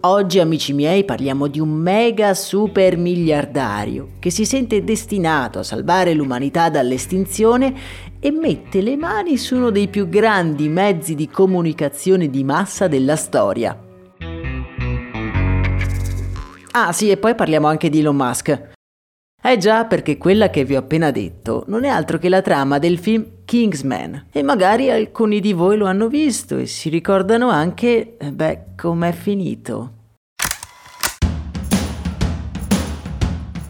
Oggi, amici miei, parliamo di un mega super miliardario che si sente destinato a salvare l'umanità dall'estinzione e mette le mani su uno dei più grandi mezzi di comunicazione di massa della storia. Ah sì, e poi parliamo anche di Elon Musk. Eh già, perché quella che vi ho appena detto non è altro che la trama del film Kingsman. E magari alcuni di voi lo hanno visto e si ricordano anche, eh, beh, com'è finito.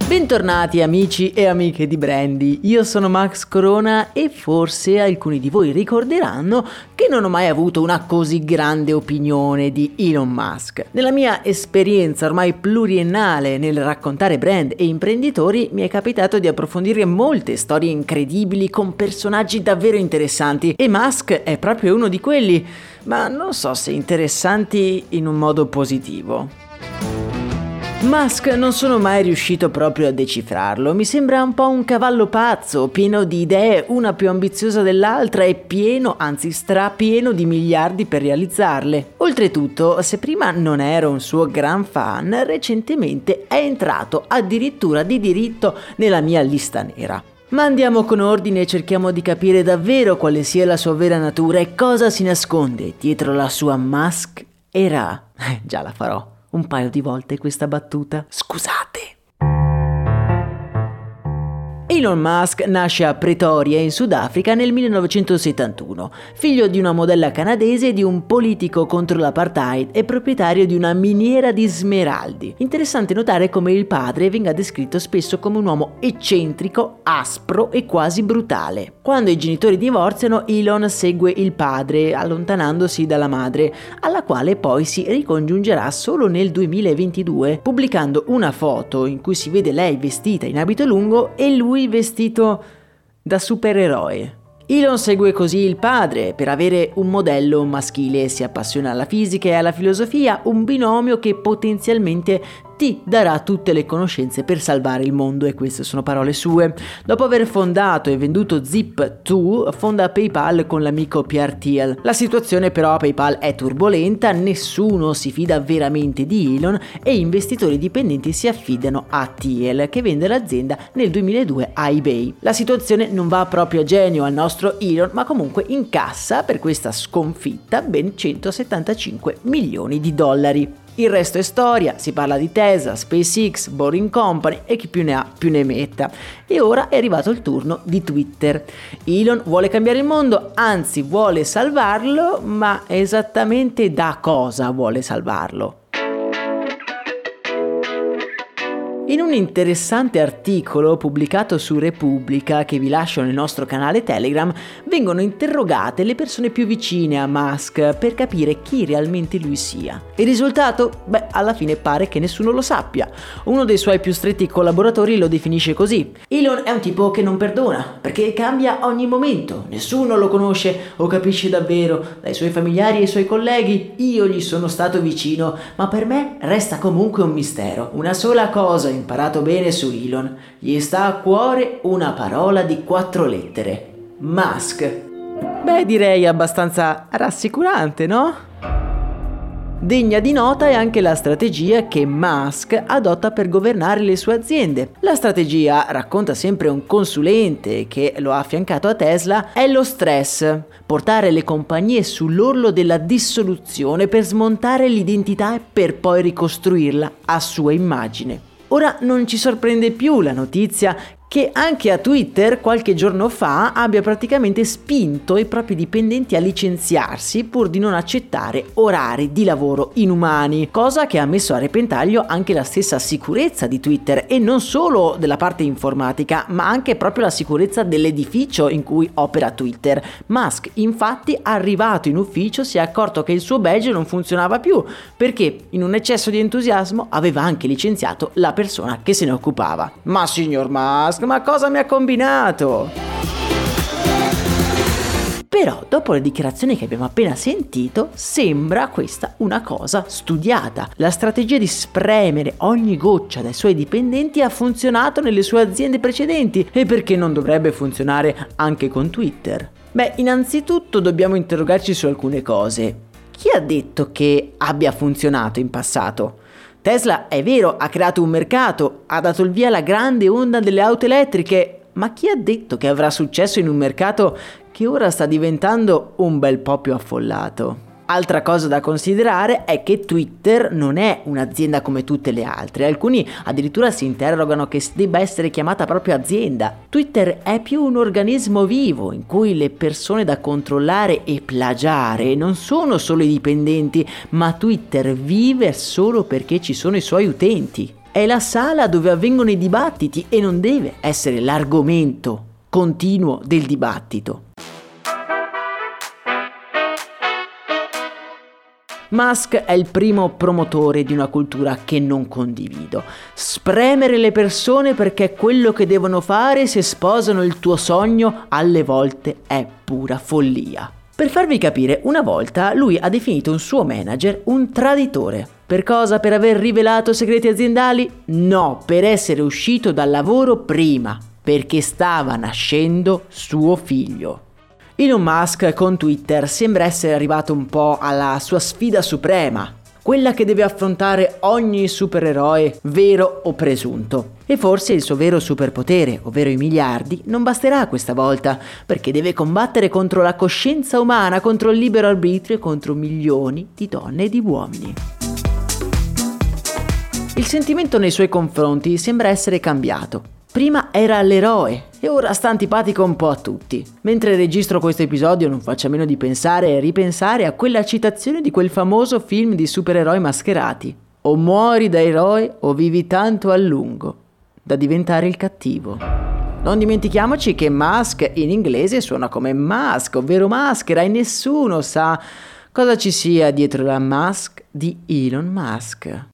Bentornati amici e amiche di Brandy, io sono Max Corona e forse alcuni di voi ricorderanno che non ho mai avuto una così grande opinione di Elon Musk. Nella mia esperienza ormai pluriennale nel raccontare brand e imprenditori mi è capitato di approfondire molte storie incredibili con personaggi davvero interessanti e Musk è proprio uno di quelli, ma non so se interessanti in un modo positivo. Musk non sono mai riuscito proprio a decifrarlo, mi sembra un po' un cavallo pazzo, pieno di idee, una più ambiziosa dell'altra e pieno, anzi strapieno di miliardi per realizzarle. Oltretutto, se prima non ero un suo gran fan, recentemente è entrato addirittura di diritto nella mia lista nera. Ma andiamo con ordine e cerchiamo di capire davvero quale sia la sua vera natura e cosa si nasconde dietro la sua mask era. Eh, già la farò un paio di volte questa battuta. Scusate. Elon Musk nasce a Pretoria in Sudafrica nel 1971, figlio di una modella canadese e di un politico contro l'apartheid e proprietario di una miniera di smeraldi. Interessante notare come il padre venga descritto spesso come un uomo eccentrico, aspro e quasi brutale. Quando i genitori divorziano, Elon segue il padre, allontanandosi dalla madre, alla quale poi si ricongiungerà solo nel 2022, pubblicando una foto in cui si vede lei vestita in abito lungo e lui vestito da supereroe. Elon segue così il padre per avere un modello maschile, si appassiona alla fisica e alla filosofia, un binomio che potenzialmente ti darà tutte le conoscenze per salvare il mondo e queste sono parole sue. Dopo aver fondato e venduto Zip2, fonda PayPal con l'amico Pierre Thiel. La situazione però a PayPal è turbolenta, nessuno si fida veramente di Elon e investitori dipendenti si affidano a Thiel che vende l'azienda nel 2002 a eBay. La situazione non va proprio a genio al nostro Elon, ma comunque incassa per questa sconfitta ben 175 milioni di dollari. Il resto è storia, si parla di Tesla, SpaceX, Boring Company e chi più ne ha più ne metta. E ora è arrivato il turno di Twitter. Elon vuole cambiare il mondo, anzi vuole salvarlo, ma esattamente da cosa vuole salvarlo? In un interessante articolo pubblicato su Repubblica, che vi lascio nel nostro canale Telegram, vengono interrogate le persone più vicine a Musk per capire chi realmente lui sia. Il risultato? Beh, alla fine pare che nessuno lo sappia. Uno dei suoi più stretti collaboratori lo definisce così. Elon è un tipo che non perdona, perché cambia ogni momento. Nessuno lo conosce o capisce davvero. Dai suoi familiari e ai suoi colleghi, io gli sono stato vicino, ma per me resta comunque un mistero. Una sola cosa imparato bene su Elon, gli sta a cuore una parola di quattro lettere. Musk. Beh, direi abbastanza rassicurante, no? Degna di nota è anche la strategia che Musk adotta per governare le sue aziende. La strategia, racconta sempre un consulente che lo ha affiancato a Tesla, è lo stress, portare le compagnie sull'orlo della dissoluzione per smontare l'identità e per poi ricostruirla a sua immagine. Ora non ci sorprende più la notizia che anche a Twitter qualche giorno fa abbia praticamente spinto i propri dipendenti a licenziarsi pur di non accettare orari di lavoro inumani, cosa che ha messo a repentaglio anche la stessa sicurezza di Twitter e non solo della parte informatica, ma anche proprio la sicurezza dell'edificio in cui opera Twitter. Musk infatti arrivato in ufficio si è accorto che il suo badge non funzionava più perché in un eccesso di entusiasmo aveva anche licenziato la persona che se ne occupava. Ma signor Musk Musk, ma cosa mi ha combinato? Però dopo le dichiarazioni che abbiamo appena sentito, sembra questa una cosa studiata. La strategia di spremere ogni goccia dai suoi dipendenti ha funzionato nelle sue aziende precedenti e perché non dovrebbe funzionare anche con Twitter? Beh, innanzitutto dobbiamo interrogarci su alcune cose. Chi ha detto che abbia funzionato in passato? Tesla è vero, ha creato un mercato, ha dato il via alla grande onda delle auto elettriche, ma chi ha detto che avrà successo in un mercato che ora sta diventando un bel po' più affollato? Altra cosa da considerare è che Twitter non è un'azienda come tutte le altre, alcuni addirittura si interrogano che debba essere chiamata proprio azienda. Twitter è più un organismo vivo in cui le persone da controllare e plagiare non sono solo i dipendenti, ma Twitter vive solo perché ci sono i suoi utenti. È la sala dove avvengono i dibattiti e non deve essere l'argomento continuo del dibattito. Musk è il primo promotore di una cultura che non condivido. Spremere le persone perché è quello che devono fare se sposano il tuo sogno alle volte è pura follia. Per farvi capire, una volta lui ha definito un suo manager un traditore. Per cosa? Per aver rivelato segreti aziendali? No, per essere uscito dal lavoro prima, perché stava nascendo suo figlio. Elon Musk con Twitter sembra essere arrivato un po' alla sua sfida suprema, quella che deve affrontare ogni supereroe, vero o presunto. E forse il suo vero superpotere, ovvero i miliardi, non basterà questa volta, perché deve combattere contro la coscienza umana, contro il libero arbitrio e contro milioni di donne e di uomini. Il sentimento nei suoi confronti sembra essere cambiato. Prima era l'eroe e ora sta antipatico un po' a tutti. Mentre registro questo episodio non faccio a meno di pensare e ripensare a quella citazione di quel famoso film di supereroi mascherati. O muori da eroe o vivi tanto a lungo da diventare il cattivo. Non dimentichiamoci che mask in inglese suona come mask, ovvero maschera, e nessuno sa cosa ci sia dietro la mask di Elon Musk.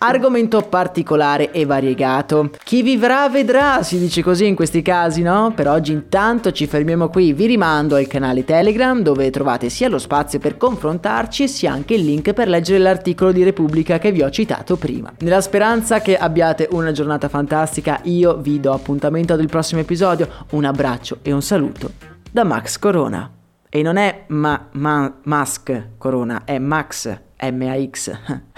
Argomento particolare e variegato. Chi vivrà vedrà, si dice così in questi casi, no? Per oggi intanto ci fermiamo qui, vi rimando al canale Telegram dove trovate sia lo spazio per confrontarci sia anche il link per leggere l'articolo di Repubblica che vi ho citato prima. Nella speranza che abbiate una giornata fantastica, io vi do appuntamento ad il prossimo episodio, un abbraccio e un saluto da Max Corona. E non è ma, ma, Mask Corona, è Max MAX.